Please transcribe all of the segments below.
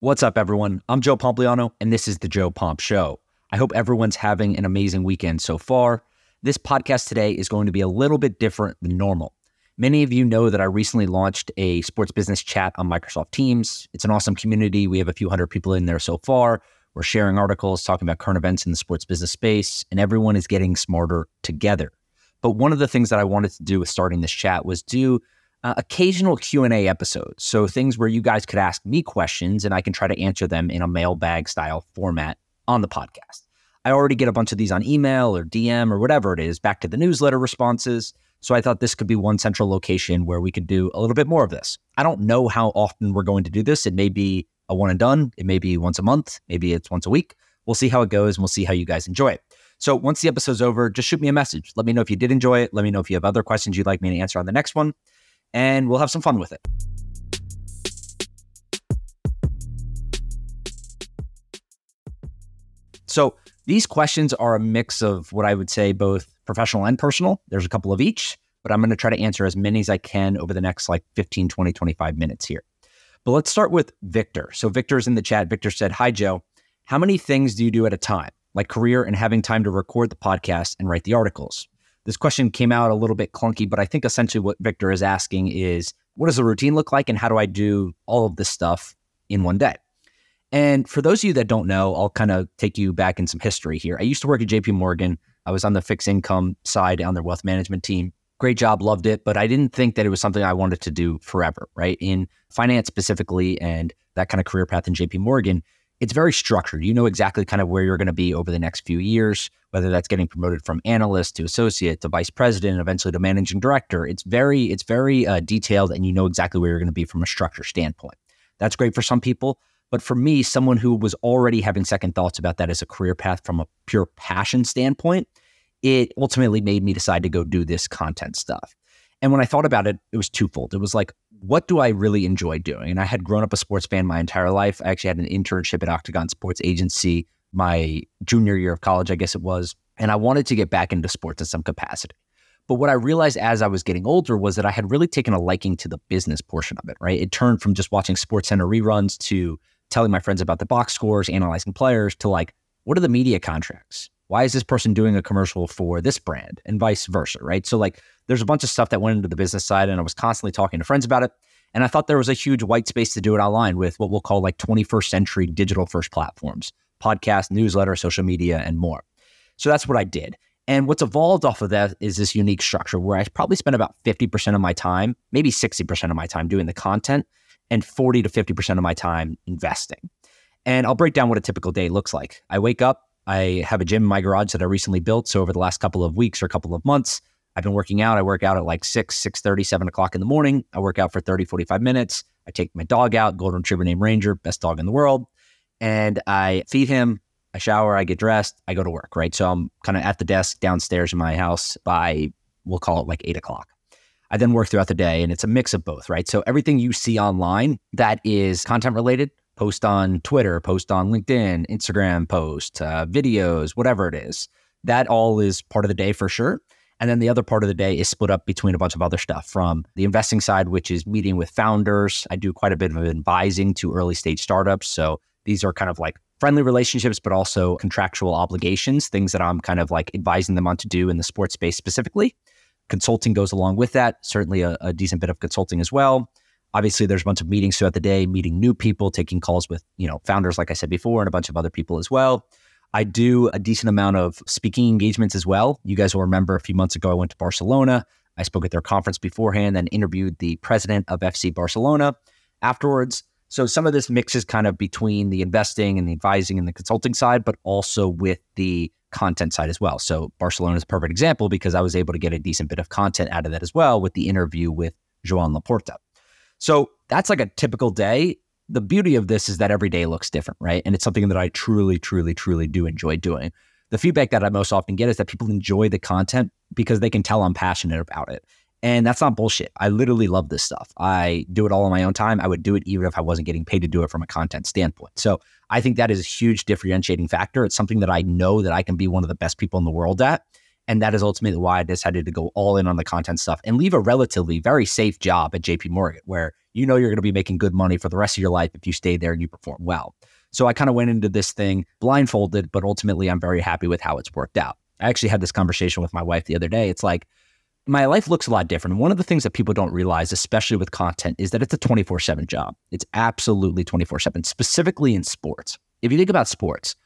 What's up, everyone? I'm Joe Pompliano, and this is The Joe Pomp Show. I hope everyone's having an amazing weekend so far. This podcast today is going to be a little bit different than normal. Many of you know that I recently launched a sports business chat on Microsoft Teams. It's an awesome community. We have a few hundred people in there so far. We're sharing articles, talking about current events in the sports business space, and everyone is getting smarter together. But one of the things that I wanted to do with starting this chat was do uh, occasional Q&A episodes. So things where you guys could ask me questions and I can try to answer them in a mailbag style format on the podcast. I already get a bunch of these on email or DM or whatever it is, back to the newsletter responses. So I thought this could be one central location where we could do a little bit more of this. I don't know how often we're going to do this. It may be a one and done. It may be once a month. Maybe it's once a week. We'll see how it goes and we'll see how you guys enjoy it. So once the episode's over, just shoot me a message. Let me know if you did enjoy it. Let me know if you have other questions you'd like me to answer on the next one, and we'll have some fun with it. So these questions are a mix of what I would say both professional and personal. There's a couple of each, but I'm going to try to answer as many as I can over the next like 15, 20, 25 minutes here. But let's start with Victor. So Victor's in the chat. Victor said, Hi, Joe. How many things do you do at a time, like career and having time to record the podcast and write the articles? This question came out a little bit clunky, but I think essentially what Victor is asking is what does the routine look like and how do I do all of this stuff in one day? And for those of you that don't know, I'll kind of take you back in some history here. I used to work at JP Morgan. I was on the fixed income side on their wealth management team great job, loved it, but I didn't think that it was something I wanted to do forever, right? In finance specifically and that kind of career path in JP Morgan, it's very structured. You know exactly kind of where you're going to be over the next few years, whether that's getting promoted from analyst to associate to vice president, eventually to managing director. It's very, it's very uh, detailed, and you know exactly where you're going to be from a structure standpoint. That's great for some people, but for me, someone who was already having second thoughts about that as a career path from a pure passion standpoint, it ultimately made me decide to go do this content stuff. And when I thought about it, it was twofold. It was like, what do I really enjoy doing? And I had grown up a sports fan my entire life. I actually had an internship at Octagon Sports Agency my junior year of college, I guess it was. And I wanted to get back into sports in some capacity. But what I realized as I was getting older was that I had really taken a liking to the business portion of it, right? It turned from just watching Sports Center reruns to telling my friends about the box scores, analyzing players to like, what are the media contracts? why is this person doing a commercial for this brand and vice versa, right? So like there's a bunch of stuff that went into the business side and I was constantly talking to friends about it. And I thought there was a huge white space to do it online with what we'll call like 21st century digital first platforms, podcast, newsletter, social media, and more. So that's what I did. And what's evolved off of that is this unique structure where I probably spend about 50% of my time, maybe 60% of my time doing the content and 40 to 50% of my time investing. And I'll break down what a typical day looks like. I wake up, I have a gym in my garage that I recently built. So over the last couple of weeks or couple of months, I've been working out. I work out at like 6, 6 30, 7 o'clock in the morning. I work out for 30, 45 minutes. I take my dog out, golden retriever named Ranger, best dog in the world. And I feed him, I shower, I get dressed, I go to work, right? So I'm kind of at the desk downstairs in my house by, we'll call it like eight o'clock. I then work throughout the day and it's a mix of both, right? So everything you see online that is content related, post on Twitter, post on LinkedIn, Instagram post, uh, videos, whatever it is. That all is part of the day for sure. And then the other part of the day is split up between a bunch of other stuff from the investing side, which is meeting with founders. I do quite a bit of advising to early stage startups. So these are kind of like friendly relationships, but also contractual obligations, things that I'm kind of like advising them on to do in the sports space specifically. Consulting goes along with that, certainly a, a decent bit of consulting as well. Obviously, there's a bunch of meetings throughout the day, meeting new people, taking calls with, you know, founders, like I said before, and a bunch of other people as well. I do a decent amount of speaking engagements as well. You guys will remember a few months ago, I went to Barcelona. I spoke at their conference beforehand, then interviewed the president of FC Barcelona afterwards. So some of this mixes kind of between the investing and the advising and the consulting side, but also with the content side as well. So Barcelona is a perfect example because I was able to get a decent bit of content out of that as well with the interview with Joan Laporta. So that's like a typical day. The beauty of this is that every day looks different, right? And it's something that I truly, truly, truly do enjoy doing. The feedback that I most often get is that people enjoy the content because they can tell I'm passionate about it. And that's not bullshit. I literally love this stuff. I do it all on my own time. I would do it even if I wasn't getting paid to do it from a content standpoint. So I think that is a huge differentiating factor. It's something that I know that I can be one of the best people in the world at. And that is ultimately why I decided to go all in on the content stuff and leave a relatively very safe job at JP Morgan, where you know you're going to be making good money for the rest of your life if you stay there and you perform well. So I kind of went into this thing blindfolded, but ultimately I'm very happy with how it's worked out. I actually had this conversation with my wife the other day. It's like, my life looks a lot different. One of the things that people don't realize, especially with content, is that it's a 24 7 job. It's absolutely 24 7, specifically in sports. If you think about sports,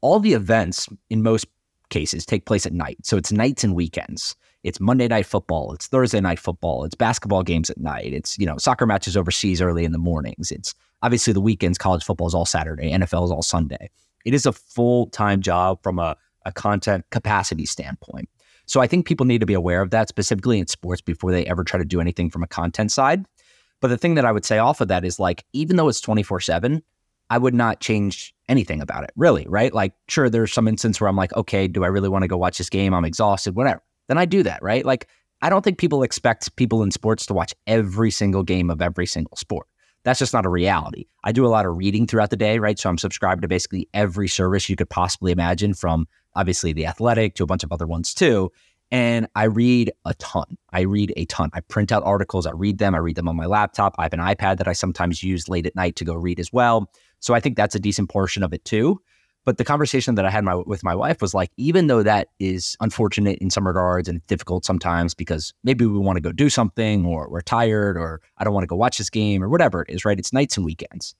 all the events in most cases take place at night. So it's nights and weekends. It's Monday night football. It's Thursday night football. It's basketball games at night. It's, you know, soccer matches overseas early in the mornings. It's obviously the weekends, college football is all Saturday, NFL is all Sunday. It is a full time job from a, a content capacity standpoint. So I think people need to be aware of that, specifically in sports, before they ever try to do anything from a content side. But the thing that I would say off of that is like, even though it's 24 7, I would not change anything about it, really, right? Like, sure, there's some instance where I'm like, okay, do I really want to go watch this game? I'm exhausted, whatever. Then I do that, right? Like, I don't think people expect people in sports to watch every single game of every single sport. That's just not a reality. I do a lot of reading throughout the day, right? So I'm subscribed to basically every service you could possibly imagine from obviously The Athletic to a bunch of other ones too. And I read a ton. I read a ton. I print out articles, I read them, I read them on my laptop. I have an iPad that I sometimes use late at night to go read as well. So I think that's a decent portion of it too. But the conversation that I had my, with my wife was like, even though that is unfortunate in some regards and difficult sometimes because maybe we want to go do something or we're tired or I don't want to go watch this game or whatever it is, right? It's nights and weekends.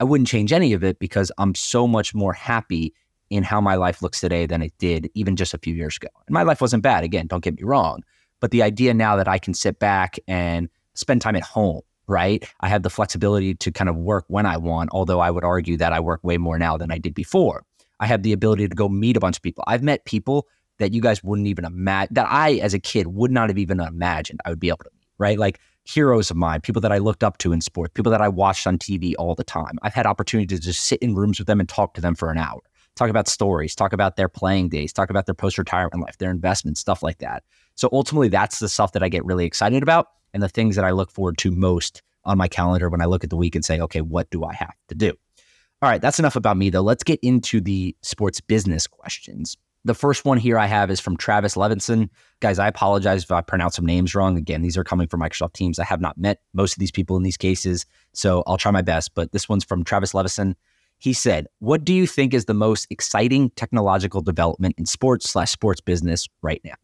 I wouldn't change any of it because I'm so much more happy in how my life looks today than it did even just a few years ago. And my life wasn't bad. Again, don't get me wrong. But the idea now that I can sit back and spend time at home, right? I have the flexibility to kind of work when I want, although I would argue that I work way more now than I did before. I have the ability to go meet a bunch of people. I've met people that you guys wouldn't even imagine, that I, as a kid, would not have even imagined I would be able to meet, right? Like heroes of mine, people that I looked up to in sports, people that I watched on TV all the time. I've had opportunity to just sit in rooms with them and talk to them for an hour talk about stories, talk about their playing days, talk about their post retirement life, their investments, stuff like that. So ultimately, that's the stuff that I get really excited about and the things that I look forward to most on my calendar when I look at the week and say, okay, what do I have to do? All right, that's enough about me though. Let's get into the sports business questions. The first one here I have is from Travis Levinson. Guys, I apologize if I pronounce some names wrong. Again, these are coming from Microsoft Teams. I have not met most of these people in these cases, so I'll try my best. But this one's from Travis Levinson. He said, What do you think is the most exciting technological development in sports slash sports business right now?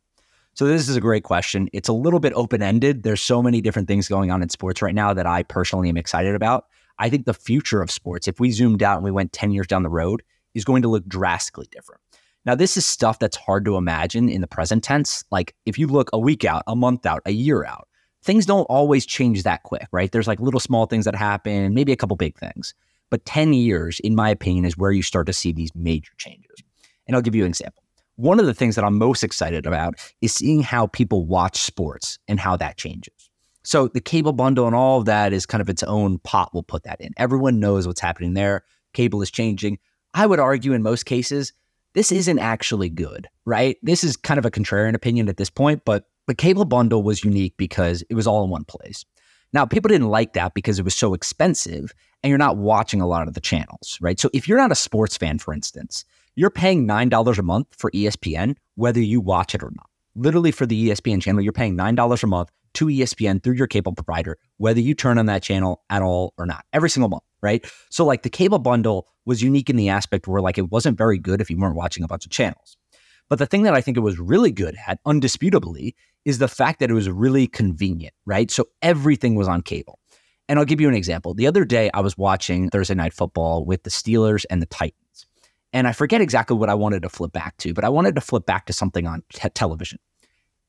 So this is a great question. It's a little bit open-ended. There's so many different things going on in sports right now that I personally am excited about. I think the future of sports, if we zoomed out and we went 10 years down the road, is going to look drastically different. Now, this is stuff that's hard to imagine in the present tense. Like if you look a week out, a month out, a year out, things don't always change that quick, right? There's like little small things that happen, maybe a couple big things. But 10 years, in my opinion, is where you start to see these major changes. And I'll give you an example. One of the things that I'm most excited about is seeing how people watch sports and how that changes. So the cable bundle and all of that is kind of its own pot. We'll put that in. Everyone knows what's happening there. Cable is changing. I would argue in most cases, this isn't actually good, right? This is kind of a contrarian opinion at this point, but the cable bundle was unique because it was all in one place. Now, people didn't like that because it was so expensive and you're not watching a lot of the channels, right? So if you're not a sports fan, for instance, you're paying $9 a month for ESPN, whether you watch it or not. Literally for the ESPN channel, you're paying $9 a month to ESPN through your cable provider, whether you turn on that channel at all or not, every single month, right? So like the cable bundle was unique in the aspect where like it wasn't very good if you weren't watching a bunch of channels. But the thing that I think it was really good at, undisputably, is the fact that it was really convenient, right? So everything was on cable. And I'll give you an example. The other day, I was watching Thursday Night Football with the Steelers and the Titans. And I forget exactly what I wanted to flip back to, but I wanted to flip back to something on te- television.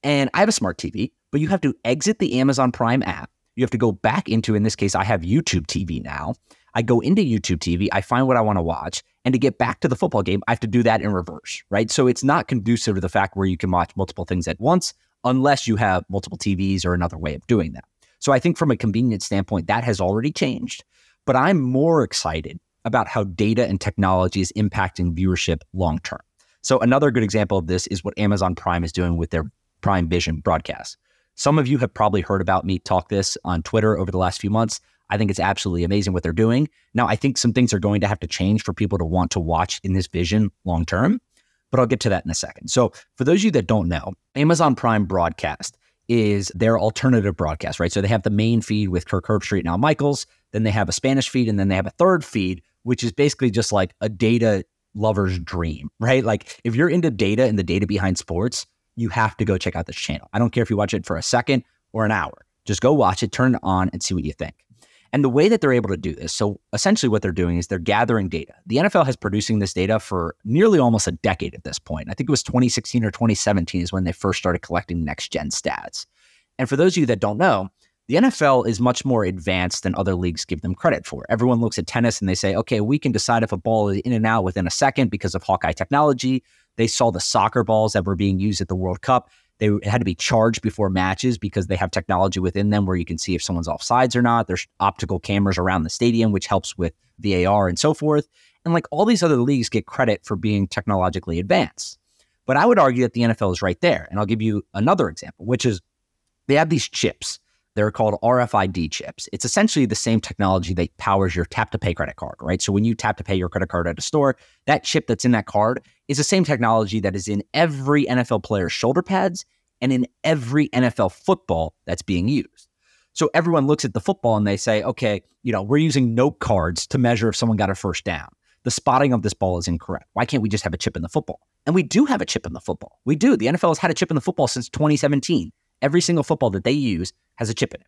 And I have a smart TV, but you have to exit the Amazon Prime app. You have to go back into, in this case, I have YouTube TV now. I go into YouTube TV, I find what I want to watch. And to get back to the football game, I have to do that in reverse, right? So it's not conducive to the fact where you can watch multiple things at once unless you have multiple TVs or another way of doing that. So I think from a convenience standpoint, that has already changed. But I'm more excited about how data and technology is impacting viewership long term. So another good example of this is what Amazon Prime is doing with their Prime Vision broadcast. Some of you have probably heard about me talk this on Twitter over the last few months. I think it's absolutely amazing what they're doing. Now, I think some things are going to have to change for people to want to watch in this vision long term. but I'll get to that in a second. So, for those of you that don't know, Amazon Prime Broadcast is their alternative broadcast, right? So they have the main feed with Kirk Herbstreit and Al Michaels, then they have a Spanish feed, and then they have a third feed, which is basically just like a data lover's dream, right? Like if you're into data and the data behind sports, you have to go check out this channel. I don't care if you watch it for a second or an hour. Just go watch it, turn it on, and see what you think. And the way that they're able to do this, so essentially what they're doing is they're gathering data. The NFL has producing this data for nearly almost a decade at this point. I think it was 2016 or 2017 is when they first started collecting next gen stats. And for those of you that don't know, the NFL is much more advanced than other leagues give them credit for. Everyone looks at tennis and they say, okay, we can decide if a ball is in and out within a second because of Hawkeye technology. They saw the soccer balls that were being used at the World Cup. They had to be charged before matches because they have technology within them where you can see if someone's offsides or not. There's optical cameras around the stadium, which helps with VAR and so forth. And like all these other leagues get credit for being technologically advanced. But I would argue that the NFL is right there. And I'll give you another example, which is they have these chips. They're called RFID chips. It's essentially the same technology that powers your tap to pay credit card, right? So when you tap to pay your credit card at a store, that chip that's in that card is the same technology that is in every NFL player's shoulder pads and in every NFL football that's being used. So everyone looks at the football and they say, okay, you know, we're using note cards to measure if someone got a first down. The spotting of this ball is incorrect. Why can't we just have a chip in the football? And we do have a chip in the football. We do. The NFL has had a chip in the football since 2017. Every single football that they use has a chip in it.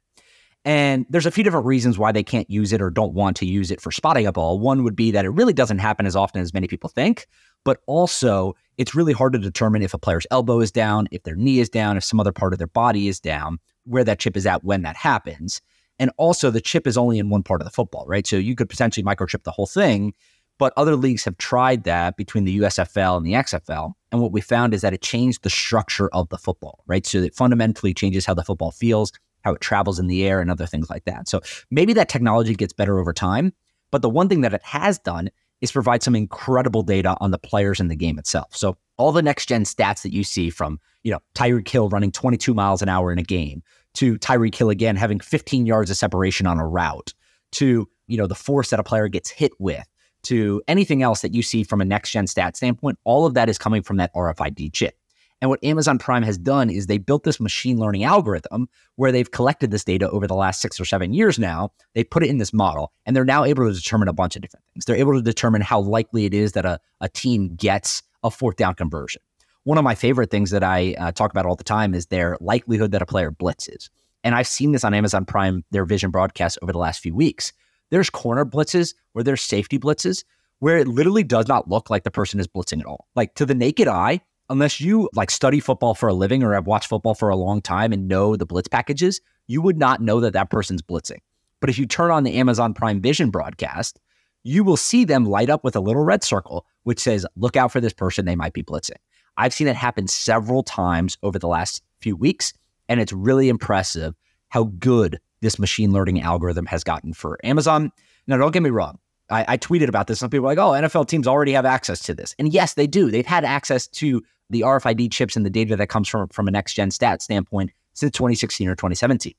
And there's a few different reasons why they can't use it or don't want to use it for spotting a ball. One would be that it really doesn't happen as often as many people think, but also it's really hard to determine if a player's elbow is down, if their knee is down, if some other part of their body is down, where that chip is at when that happens. And also, the chip is only in one part of the football, right? So you could potentially microchip the whole thing. But other leagues have tried that between the USFL and the XFL. And what we found is that it changed the structure of the football, right? So it fundamentally changes how the football feels, how it travels in the air, and other things like that. So maybe that technology gets better over time. But the one thing that it has done is provide some incredible data on the players in the game itself. So all the next gen stats that you see from, you know, Tyreek Hill running 22 miles an hour in a game to Tyreek Hill again having 15 yards of separation on a route to, you know, the force that a player gets hit with to anything else that you see from a next gen stat standpoint, all of that is coming from that RFID chip. And what Amazon Prime has done is they built this machine learning algorithm where they've collected this data over the last six or seven years now. They put it in this model and they're now able to determine a bunch of different things. They're able to determine how likely it is that a, a team gets a fourth down conversion. One of my favorite things that I uh, talk about all the time is their likelihood that a player blitzes. And I've seen this on Amazon Prime, their vision broadcast over the last few weeks. There's corner blitzes or there's safety blitzes where it literally does not look like the person is blitzing at all. Like to the naked eye, unless you like study football for a living or have watched football for a long time and know the blitz packages, you would not know that that person's blitzing. But if you turn on the Amazon Prime Vision broadcast, you will see them light up with a little red circle which says, look out for this person, they might be blitzing. I've seen it happen several times over the last few weeks, and it's really impressive how good this machine learning algorithm has gotten for Amazon. Now, don't get me wrong. I, I tweeted about this. Some people are like, oh, NFL teams already have access to this. And yes, they do. They've had access to the RFID chips and the data that comes from, from a next gen stat standpoint since 2016 or 2017.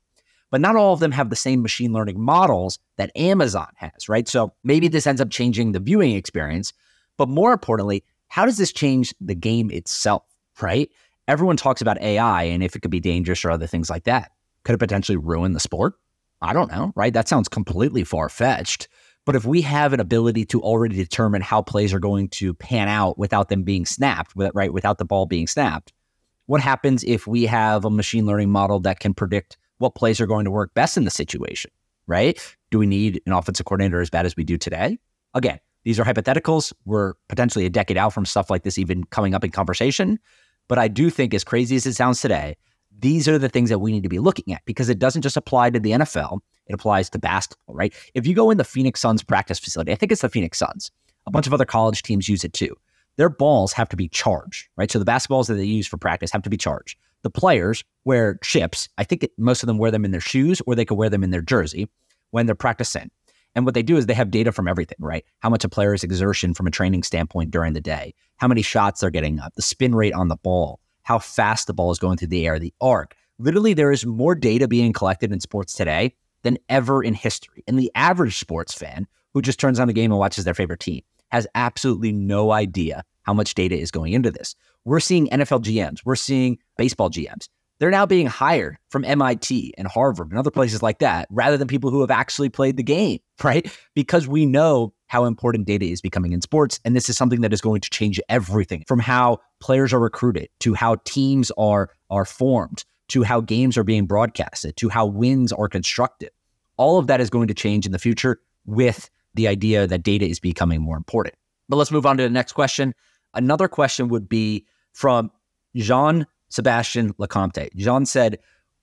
But not all of them have the same machine learning models that Amazon has, right? So maybe this ends up changing the viewing experience. But more importantly, how does this change the game itself, right? Everyone talks about AI and if it could be dangerous or other things like that. Could it potentially ruin the sport? I don't know, right? That sounds completely far fetched. But if we have an ability to already determine how plays are going to pan out without them being snapped, right, without the ball being snapped, what happens if we have a machine learning model that can predict what plays are going to work best in the situation, right? Do we need an offensive coordinator as bad as we do today? Again, these are hypotheticals. We're potentially a decade out from stuff like this even coming up in conversation. But I do think, as crazy as it sounds today, these are the things that we need to be looking at because it doesn't just apply to the NFL, it applies to basketball, right? If you go in the Phoenix Suns practice facility, I think it's the Phoenix Suns, a bunch of other college teams use it too. Their balls have to be charged, right? So the basketballs that they use for practice have to be charged. The players wear chips. I think most of them wear them in their shoes or they could wear them in their jersey when they're practicing. And what they do is they have data from everything, right? How much a player's exertion from a training standpoint during the day, how many shots they're getting up, the spin rate on the ball, how fast the ball is going through the air, the arc. Literally, there is more data being collected in sports today than ever in history. And the average sports fan who just turns on the game and watches their favorite team has absolutely no idea how much data is going into this. We're seeing NFL GMs, we're seeing baseball GMs. They're now being hired from MIT and Harvard and other places like that rather than people who have actually played the game, right? Because we know how important data is becoming in sports. And this is something that is going to change everything from how players are recruited to how teams are, are formed to how games are being broadcasted to how wins are constructed. All of that is going to change in the future with the idea that data is becoming more important. But let's move on to the next question. Another question would be from Jean Sebastian Lecomte. Jean said,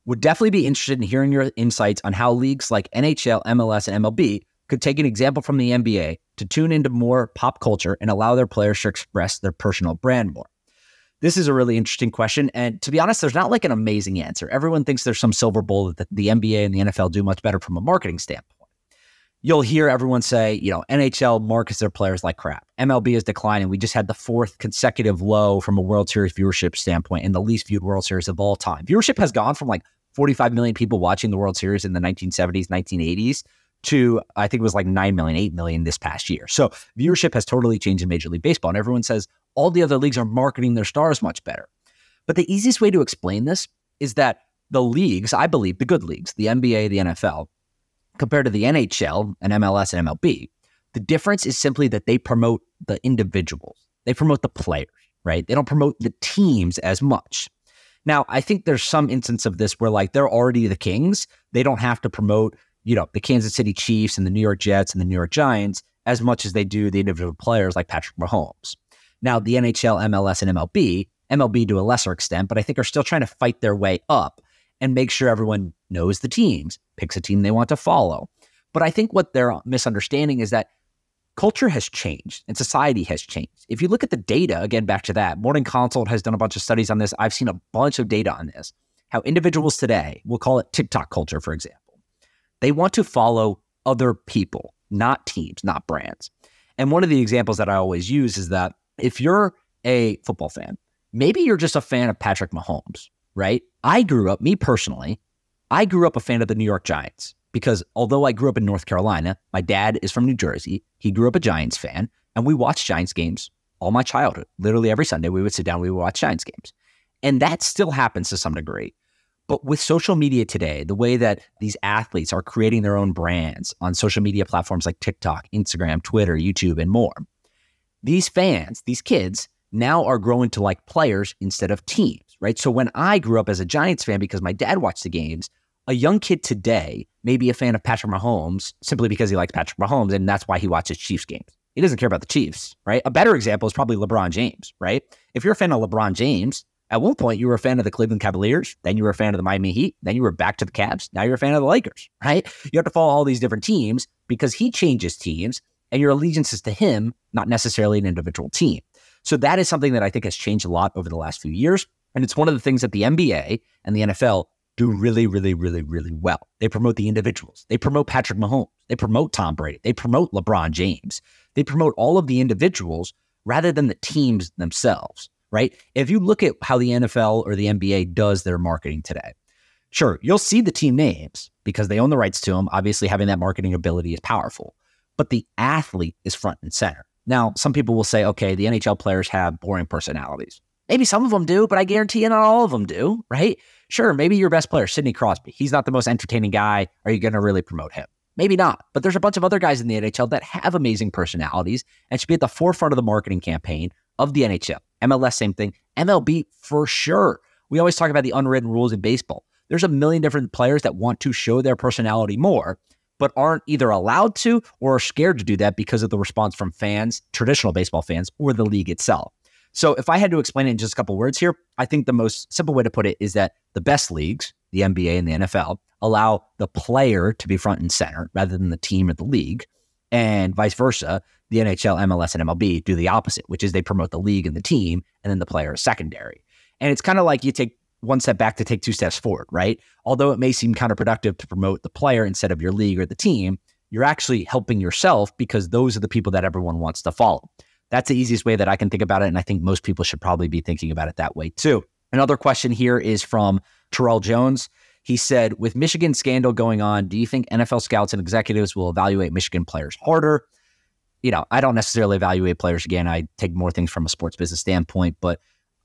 would definitely be interested in hearing your insights on how leagues like NHL, MLS, and MLB could take an example from the NBA to tune into more pop culture and allow their players to express their personal brand more. This is a really interesting question. And to be honest, there's not like an amazing answer. Everyone thinks there's some silver bullet that the NBA and the NFL do much better from a marketing standpoint. You'll hear everyone say, you know, NHL markets their players like crap. MLB is declining. We just had the fourth consecutive low from a World Series viewership standpoint and the least viewed World Series of all time. Viewership has gone from like 45 million people watching the World Series in the 1970s, 1980s to I think it was like 9 million, 8 million this past year. So viewership has totally changed in Major League Baseball. And everyone says all the other leagues are marketing their stars much better. But the easiest way to explain this is that the leagues, I believe, the good leagues, the NBA, the NFL, compared to the NHL and MLS and MLB, the difference is simply that they promote the individuals. They promote the players, right? They don't promote the teams as much. Now, I think there's some instance of this where like they're already the Kings. They don't have to promote you know, the Kansas City Chiefs and the New York Jets and the New York Giants as much as they do the individual players like Patrick Mahomes. Now, the NHL, MLS, and MLB, MLB to a lesser extent, but I think are still trying to fight their way up and make sure everyone knows the teams, picks a team they want to follow. But I think what they're misunderstanding is that culture has changed and society has changed. If you look at the data, again, back to that, Morning Consult has done a bunch of studies on this. I've seen a bunch of data on this. How individuals today, we'll call it TikTok culture, for example they want to follow other people, not teams, not brands. And one of the examples that I always use is that if you're a football fan, maybe you're just a fan of Patrick Mahomes, right? I grew up, me personally, I grew up a fan of the New York Giants because although I grew up in North Carolina, my dad is from New Jersey. He grew up a Giants fan, and we watched Giants games all my childhood. Literally every Sunday, we would sit down, we would watch Giants games. And that still happens to some degree. But with social media today, the way that these athletes are creating their own brands on social media platforms like TikTok, Instagram, Twitter, YouTube, and more, these fans, these kids, now are growing to like players instead of teams, right? So when I grew up as a Giants fan because my dad watched the games, a young kid today may be a fan of Patrick Mahomes simply because he likes Patrick Mahomes and that's why he watches Chiefs games. He doesn't care about the Chiefs, right? A better example is probably LeBron James, right? If you're a fan of LeBron James, at one point, you were a fan of the Cleveland Cavaliers, then you were a fan of the Miami Heat, then you were back to the Cavs, now you're a fan of the Lakers, right? You have to follow all these different teams because he changes teams and your allegiance is to him, not necessarily an individual team. So that is something that I think has changed a lot over the last few years. And it's one of the things that the NBA and the NFL do really, really, really, really well. They promote the individuals. They promote Patrick Mahomes. They promote Tom Brady. They promote LeBron James. They promote all of the individuals rather than the teams themselves right? If you look at how the NFL or the NBA does their marketing today, sure, you'll see the team names because they own the rights to them. Obviously, having that marketing ability is powerful, but the athlete is front and center. Now, some people will say, okay, the NHL players have boring personalities. Maybe some of them do, but I guarantee you not all of them do, right? Sure, maybe your best player, Sidney Crosby, he's not the most entertaining guy. Are you going to really promote him? Maybe not. But there's a bunch of other guys in the NHL that have amazing personalities and should be at the forefront of the marketing campaign of the NHL. MLS, same thing. MLB, for sure. We always talk about the unwritten rules in baseball. There's a million different players that want to show their personality more, but aren't either allowed to or are scared to do that because of the response from fans, traditional baseball fans, or the league itself. So, if I had to explain it in just a couple words here, I think the most simple way to put it is that the best leagues, the NBA and the NFL, allow the player to be front and center rather than the team or the league, and vice versa the NHL, MLS, and MLB do the opposite, which is they promote the league and the team, and then the player is secondary. And it's kind of like you take one step back to take two steps forward, right? Although it may seem counterproductive to promote the player instead of your league or the team, you're actually helping yourself because those are the people that everyone wants to follow. That's the easiest way that I can think about it. And I think most people should probably be thinking about it that way too. Another question here is from Terrell Jones. He said, with Michigan scandal going on, do you think NFL scouts and executives will evaluate Michigan players harder? you know, I don't necessarily evaluate players again. I take more things from a sports business standpoint, but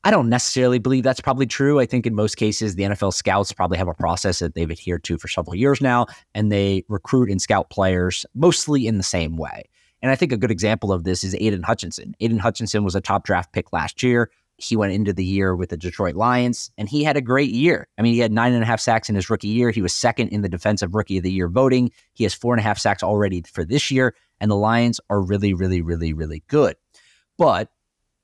I don't necessarily believe that's probably true. I think in most cases, the NFL scouts probably have a process that they've adhered to for several years now, and they recruit and scout players mostly in the same way. And I think a good example of this is Aidan Hutchinson. Aidan Hutchinson was a top draft pick last year. He went into the year with the Detroit Lions and he had a great year. I mean, he had nine and a half sacks in his rookie year. He was second in the defensive rookie of the year voting. He has four and a half sacks already for this year. And the Lions are really, really, really, really good. But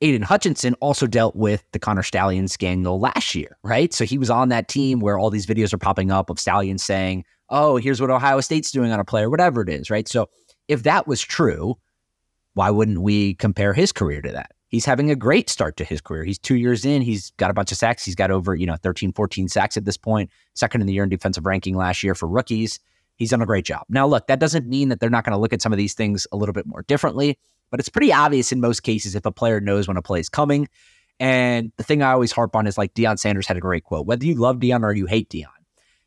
Aidan Hutchinson also dealt with the Connor Stalions scandal last year, right? So he was on that team where all these videos are popping up of Stalions saying, oh, here's what Ohio State's doing on a player, whatever it is, right? So if that was true, why wouldn't we compare his career to that? He's having a great start to his career. He's two years in. He's got a bunch of sacks. He's got over, you know, 13, 14 sacks at this point, second in the year in defensive ranking last year for rookies. He's done a great job. Now, look, that doesn't mean that they're not going to look at some of these things a little bit more differently, but it's pretty obvious in most cases if a player knows when a play is coming. And the thing I always harp on is like Deion Sanders had a great quote whether you love Deion or you hate Deion,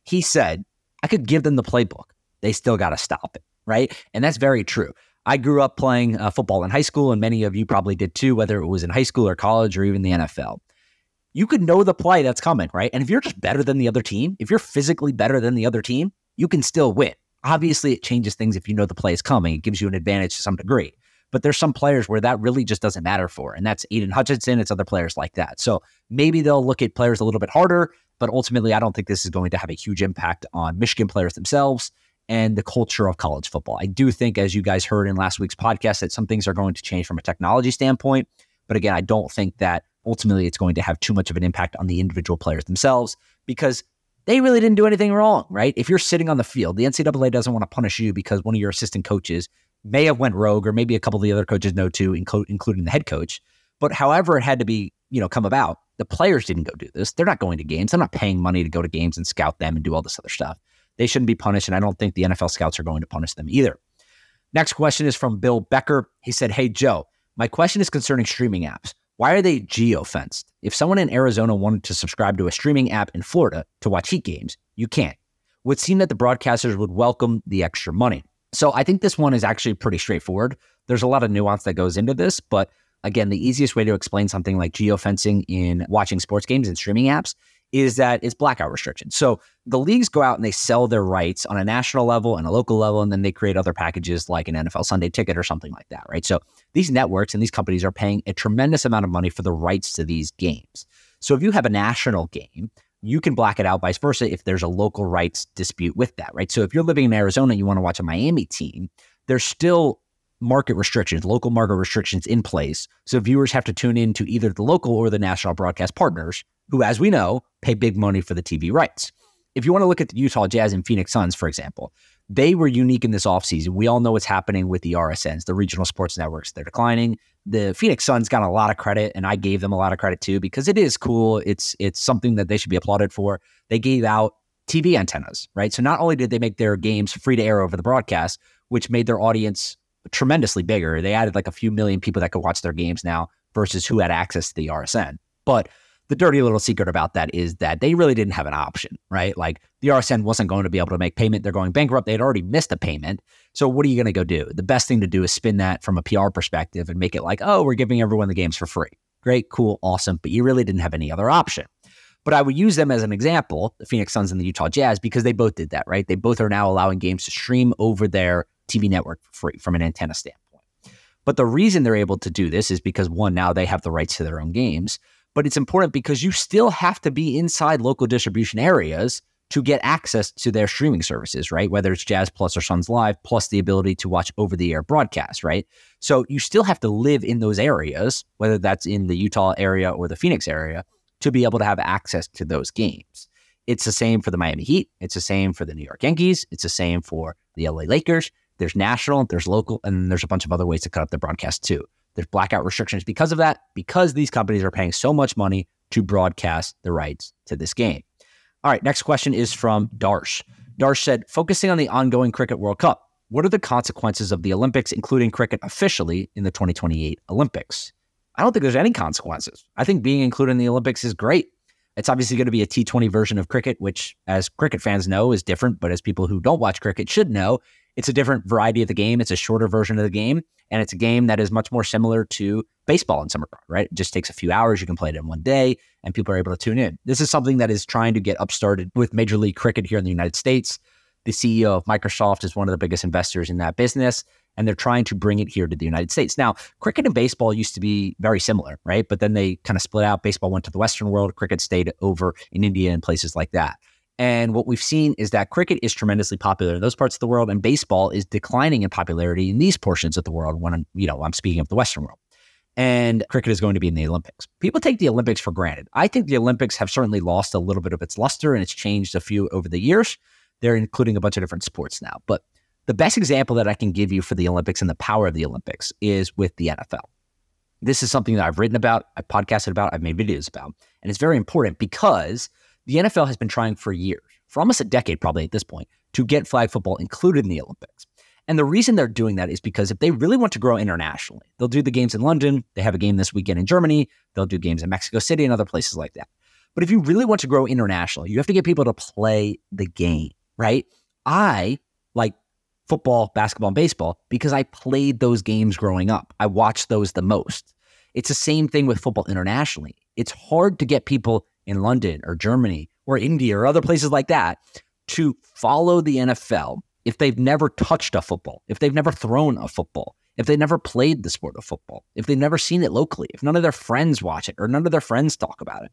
he said, I could give them the playbook. They still got to stop it. Right. And that's very true. I grew up playing uh, football in high school, and many of you probably did too, whether it was in high school or college or even the NFL. You could know the play that's coming, right? And if you're just better than the other team, if you're physically better than the other team, you can still win. Obviously, it changes things if you know the play is coming. It gives you an advantage to some degree. But there's some players where that really just doesn't matter for. And that's Aidan Hutchinson. It's other players like that. So maybe they'll look at players a little bit harder. But ultimately, I don't think this is going to have a huge impact on Michigan players themselves and the culture of college football. I do think, as you guys heard in last week's podcast, that some things are going to change from a technology standpoint. But again, I don't think that ultimately it's going to have too much of an impact on the individual players themselves because they really didn't do anything wrong, right? If you're sitting on the field, the NCAA doesn't want to punish you because one of your assistant coaches may have went rogue, or maybe a couple of the other coaches know too, including the head coach. But however it had to be, you know, come about, the players didn't go do this. They're not going to games. They're not paying money to go to games and scout them and do all this other stuff. They shouldn't be punished. And I don't think the NFL scouts are going to punish them either. Next question is from Bill Becker. He said, Hey, Joe, my question is concerning streaming apps. Why are they geo fenced? If someone in Arizona wanted to subscribe to a streaming app in Florida to watch Heat games, you can't. Would seem that the broadcasters would welcome the extra money. So I think this one is actually pretty straightforward. There's a lot of nuance that goes into this, but again, the easiest way to explain something like geofencing in watching sports games and streaming apps is that it's blackout restrictions. So the leagues go out and they sell their rights on a national level and a local level, and then they create other packages like an NFL Sunday ticket or something like that, right? So these networks and these companies are paying a tremendous amount of money for the rights to these games. So if you have a national game, you can black it out vice versa if there's a local rights dispute with that, right? So if you're living in Arizona and you want to watch a Miami team, there's still market restrictions, local market restrictions in place. So viewers have to tune in to either the local or the national broadcast partners who, as we know, pay big money for the TV rights. If you want to look at the Utah Jazz and Phoenix Suns, for example, they were unique in this offseason. We all know what's happening with the RSNs, the regional sports networks. They're declining. The Phoenix Suns got a lot of credit, and I gave them a lot of credit too because it is cool. It's it's something that they should be applauded for. They gave out TV antennas, right? So not only did they make their games free to air over the broadcast, which made their audience tremendously bigger. They added like a few million people that could watch their games now versus who had access to the RSN. But the dirty little secret about that is that they really didn't have an option, right? Like the RSN wasn't going to be able to make payment. They're going bankrupt. They had already missed a payment. So what are you going to go do? The best thing to do is spin that from a PR perspective and make it like, oh, we're giving everyone the games for free. Great, cool, awesome. But you really didn't have any other option. But I would use them as an example, the Phoenix Suns and the Utah Jazz, because they both did that, right? They both are now allowing games to stream over their TV network for free from an antenna standpoint. But the reason they're able to do this is because one, now they have the rights to their own games but it's important because you still have to be inside local distribution areas to get access to their streaming services, right? Whether it's Jazz Plus or Suns Live, plus the ability to watch over the air broadcast, right? So you still have to live in those areas, whether that's in the Utah area or the Phoenix area, to be able to have access to those games. It's the same for the Miami Heat. It's the same for the New York Yankees. It's the same for the LA Lakers. There's national, there's local, and there's a bunch of other ways to cut up the broadcast too. There's blackout restrictions because of that, because these companies are paying so much money to broadcast the rights to this game. All right, next question is from Darsh. Darsh said, focusing on the ongoing Cricket World Cup, what are the consequences of the Olympics, including cricket officially in the 2028 Olympics? I don't think there's any consequences. I think being included in the Olympics is great. It's obviously going to be a T20 version of cricket, which, as cricket fans know, is different. But as people who don't watch cricket should know, it's a different variety of the game. It's a shorter version of the game. And it's a game that is much more similar to baseball in some regard, right? It just takes a few hours. You can play it in one day and people are able to tune in. This is something that is trying to get upstarted with Major League Cricket here in the United States. The CEO of Microsoft is one of the biggest investors in that business, and they're trying to bring it here to the United States. Now, cricket and baseball used to be very similar, right? But then they kind of split out. Baseball went to the Western world, cricket stayed over in India and places like that. And what we've seen is that cricket is tremendously popular in those parts of the world, and baseball is declining in popularity in these portions of the world. When I'm, you know, I'm speaking of the Western world and cricket is going to be in the Olympics. People take the Olympics for granted. I think the Olympics have certainly lost a little bit of its luster and it's changed a few over the years. They're including a bunch of different sports now. But the best example that I can give you for the Olympics and the power of the Olympics is with the NFL. This is something that I've written about, I've podcasted about, I've made videos about. And it's very important because the NFL has been trying for years, for almost a decade probably at this point, to get flag football included in the Olympics. And the reason they're doing that is because if they really want to grow internationally, they'll do the games in London. They have a game this weekend in Germany. They'll do games in Mexico City and other places like that. But if you really want to grow internationally, you have to get people to play the game, right? I like football, basketball, and baseball because I played those games growing up. I watched those the most. It's the same thing with football internationally. It's hard to get people in London or Germany or India or other places like that to follow the NFL if they've never touched a football, if they've never thrown a football, if they never played the sport of football, if they've never seen it locally, if none of their friends watch it or none of their friends talk about it.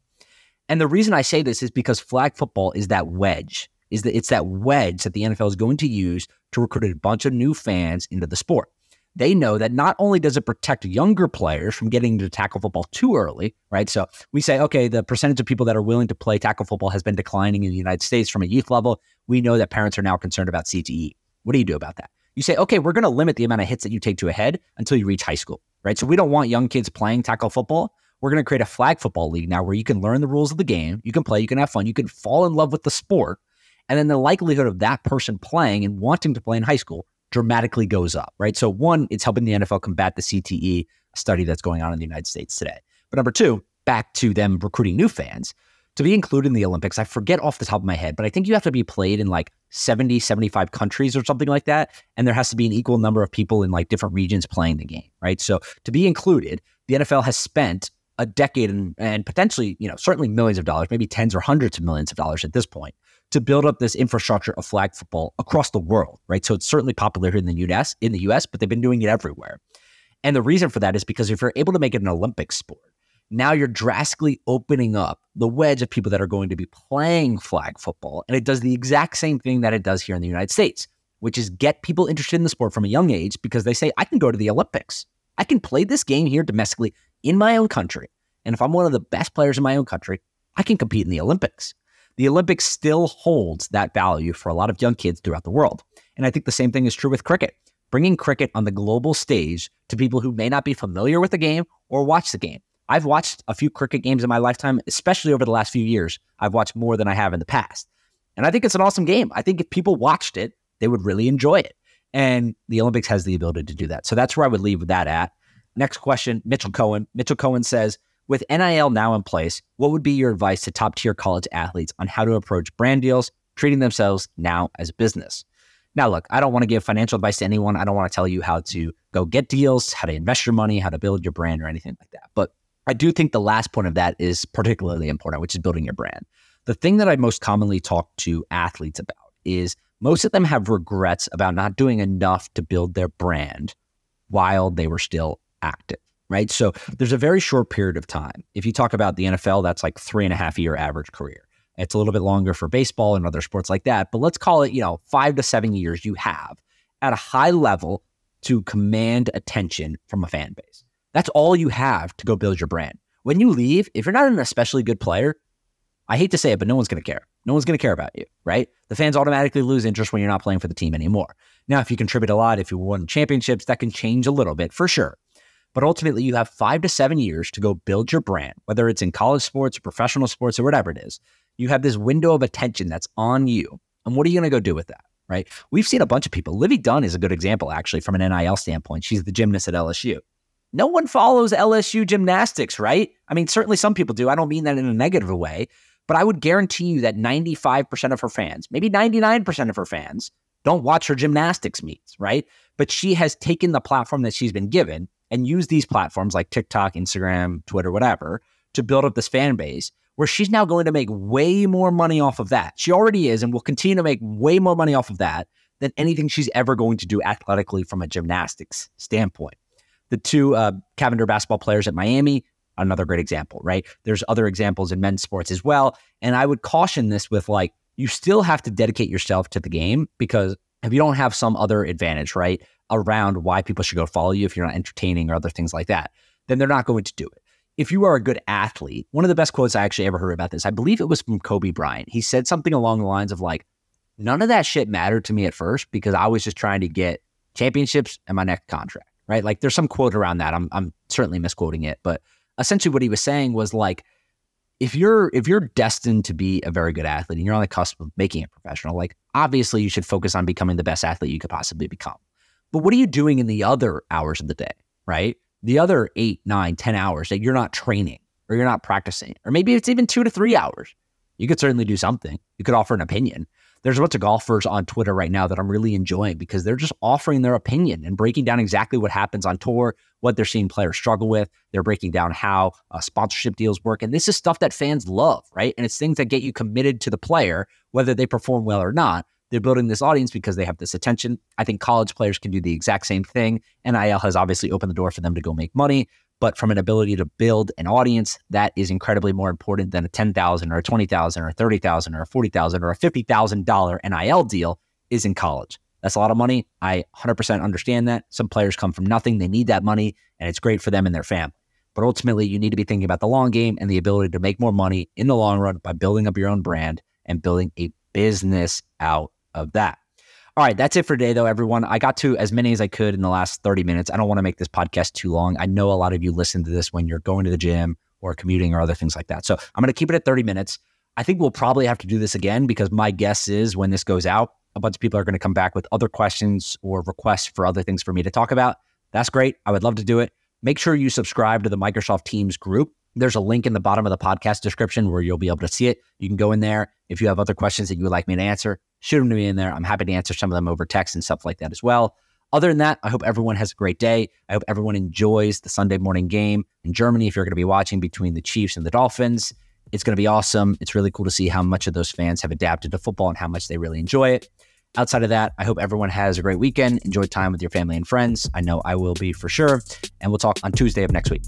And the reason I say this is because flag football is that wedge, is that it's that wedge that the NFL is going to use to recruit a bunch of new fans into the sport they know that not only does it protect younger players from getting to tackle football too early, right? So we say, okay, the percentage of people that are willing to play tackle football has been declining in the United States from a youth level. We know that parents are now concerned about CTE. What do you do about that? You say, okay, we're going to limit the amount of hits that you take to a head until you reach high school, right? So we don't want young kids playing tackle football. We're going to create a flag football league now where you can learn the rules of the game, you can play, you can have fun, you can fall in love with the sport. And then the likelihood of that person playing and wanting to play in high school dramatically goes up, right? So, one, it's helping the NFL combat the CTE study that's going on in the United States today. But number two, back to them recruiting new fans. To be included in the Olympics, I forget off the top of my head, but I think you have to be played in like 70, 75 countries or something like that. And there has to be an equal number of people in like different regions playing the game, right? So to be included, the NFL has spent a decade and, and potentially, you know, certainly millions of dollars, maybe tens or hundreds of millions of dollars at this point to build up this infrastructure of flag football across the world, right? So it's certainly popular here in the US, in the US, but they've been doing it everywhere. And the reason for that is because if you're able to make it an Olympic sport, now you're drastically opening up the wedge of people that are going to be playing flag football. And it does the exact same thing that it does here in the United States, which is get people interested in the sport from a young age because they say, I can go to the Olympics. I can play this game here domestically in my own country. And if I'm one of the best players in my own country, I can compete in the Olympics the Olympics still holds that value for a lot of young kids throughout the world. And I think the same thing is true with cricket. Bringing cricket on the global stage to people who may not be familiar with the game or watch the game. I've watched a few cricket games in my lifetime, especially over the last few years. I've watched more than I have in the past. And I think it's an awesome game. I think if people watched it, they would really enjoy it. And the Olympics has the ability to do that. So that's where I would leave that at. Next question Mitchell Cohen. Mitchell Cohen says, with NIL now in place, what would be your advice to top tier college athletes on how to approach brand deals, treating themselves now as business? Now, look, I don't want to give financial advice to anyone. I don't want to tell you how to go get deals, how to invest your money, how to build your brand, or anything like that. But I do think the last point of that is particularly important, which is building your brand. The thing that I most commonly talk to athletes about is most of them have regrets about not doing enough to build their brand while they were still active right? So there's a very short period of time. If you talk about the NFL, that's like three and a half year average career. It's a little bit longer for baseball and other sports like that, but let's call it, you know, five to seven years you have at a high level to command attention from a fan base. That's all you have to go build your brand. When you leave, if you're not an especially good player, I hate to say it, but no one's going to care. No one's going to care about you, right? The fans automatically lose interest when you're not playing for the team anymore. Now, if you contribute a lot, if you won championships, that can change a little bit for sure. But ultimately, you have five to seven years to go build your brand, whether it's in college sports or professional sports or whatever it is. You have this window of attention that's on you. And what are you going to go do with that? Right. We've seen a bunch of people. Livvy Dunne is a good example, actually, from an NIL standpoint. She's the gymnast at LSU. No one follows LSU gymnastics, right? I mean, certainly some people do. I don't mean that in a negative way, but I would guarantee you that 95% of her fans, maybe 99% of her fans, Don't watch her gymnastics meets, right? But she has taken the platform that she's been given and use these platforms like TikTok, Instagram, Twitter, whatever, to build up this fan base where she's now going to make way more money off of that. She already is and will continue to make way more money off of that than anything she's ever going to do athletically from a gymnastics standpoint. The two uh, Cavinder basketball players at Miami, another great example, right? There's other examples in men's sports as well. And I would caution this with like, you still have to dedicate yourself to the game because if you don't have some other advantage, right, around why people should go follow you if you're not entertaining or other things like that, then they're not going to do it. If you are a good athlete, one of the best quotes I actually ever heard about this, I believe it was from Kobe Bryant. He said something along the lines of like, none of that shit mattered to me at first because I was just trying to get championships and my next contract, right? Like there's some quote around that. I'm, I'm certainly misquoting it, but essentially what he was saying was like, if you're if you're destined to be a very good athlete and you're on the cusp of making it professional, like obviously you should focus on becoming the best athlete you could possibly become. But what are you doing in the other hours of the day, right? The other eight, nine, ten hours that you're not training or you're not practicing, or maybe it's even two to three hours. You could certainly do something. You could offer an opinion there's a bunch of golfers on Twitter right now that I'm really enjoying because they're just offering their opinion and breaking down exactly what happens on tour, what they're seeing players struggle with. They're breaking down how uh, sponsorship deals work. And this is stuff that fans love, right? And it's things that get you committed to the player, whether they perform well or not. They're building this audience because they have this attention. I think college players can do the exact same thing. NIL has obviously opened the door for them to go make money. But from an ability to build an audience, that is incredibly more important than a ten thousand or a twenty thousand or a thirty thousand or a forty thousand or a fifty thousand dollar NIL deal is in college. That's a lot of money. I 100% understand that. Some players come from nothing; they need that money, and it's great for them and their family. But ultimately, you need to be thinking about the long game and the ability to make more money in the long run by building up your own brand and building a business out of that. All right, that's it for today, though, everyone. I got to as many as I could in the last 30 minutes. I don't want to make this podcast too long. I know a lot of you listen to this when you're going to the gym or commuting or other things like that. So I'm going to keep it at 30 minutes. I think we'll probably have to do this again because my guess is when this goes out, a bunch of people are going to come back with other questions or requests for other things for me to talk about. That's great. I would love to do it. Make sure you subscribe to the Microsoft Teams group. There's a link in the bottom of the podcast description where you'll be able to see it. You can go in there. If you have other questions that you would like me to answer, shoot them to me in there. I'm happy to answer some of them over text and stuff like that as well. Other than that, I hope everyone has a great day. I hope everyone enjoys the Sunday morning game in Germany if you're going to be watching between the Chiefs and the Dolphins. It's going to be awesome. It's really cool to see how much of those fans have adapted to football and how much they really enjoy it. Outside of that, I hope everyone has a great weekend. Enjoy time with your family and friends. I know I will be for sure. And we'll talk on Tuesday of next week.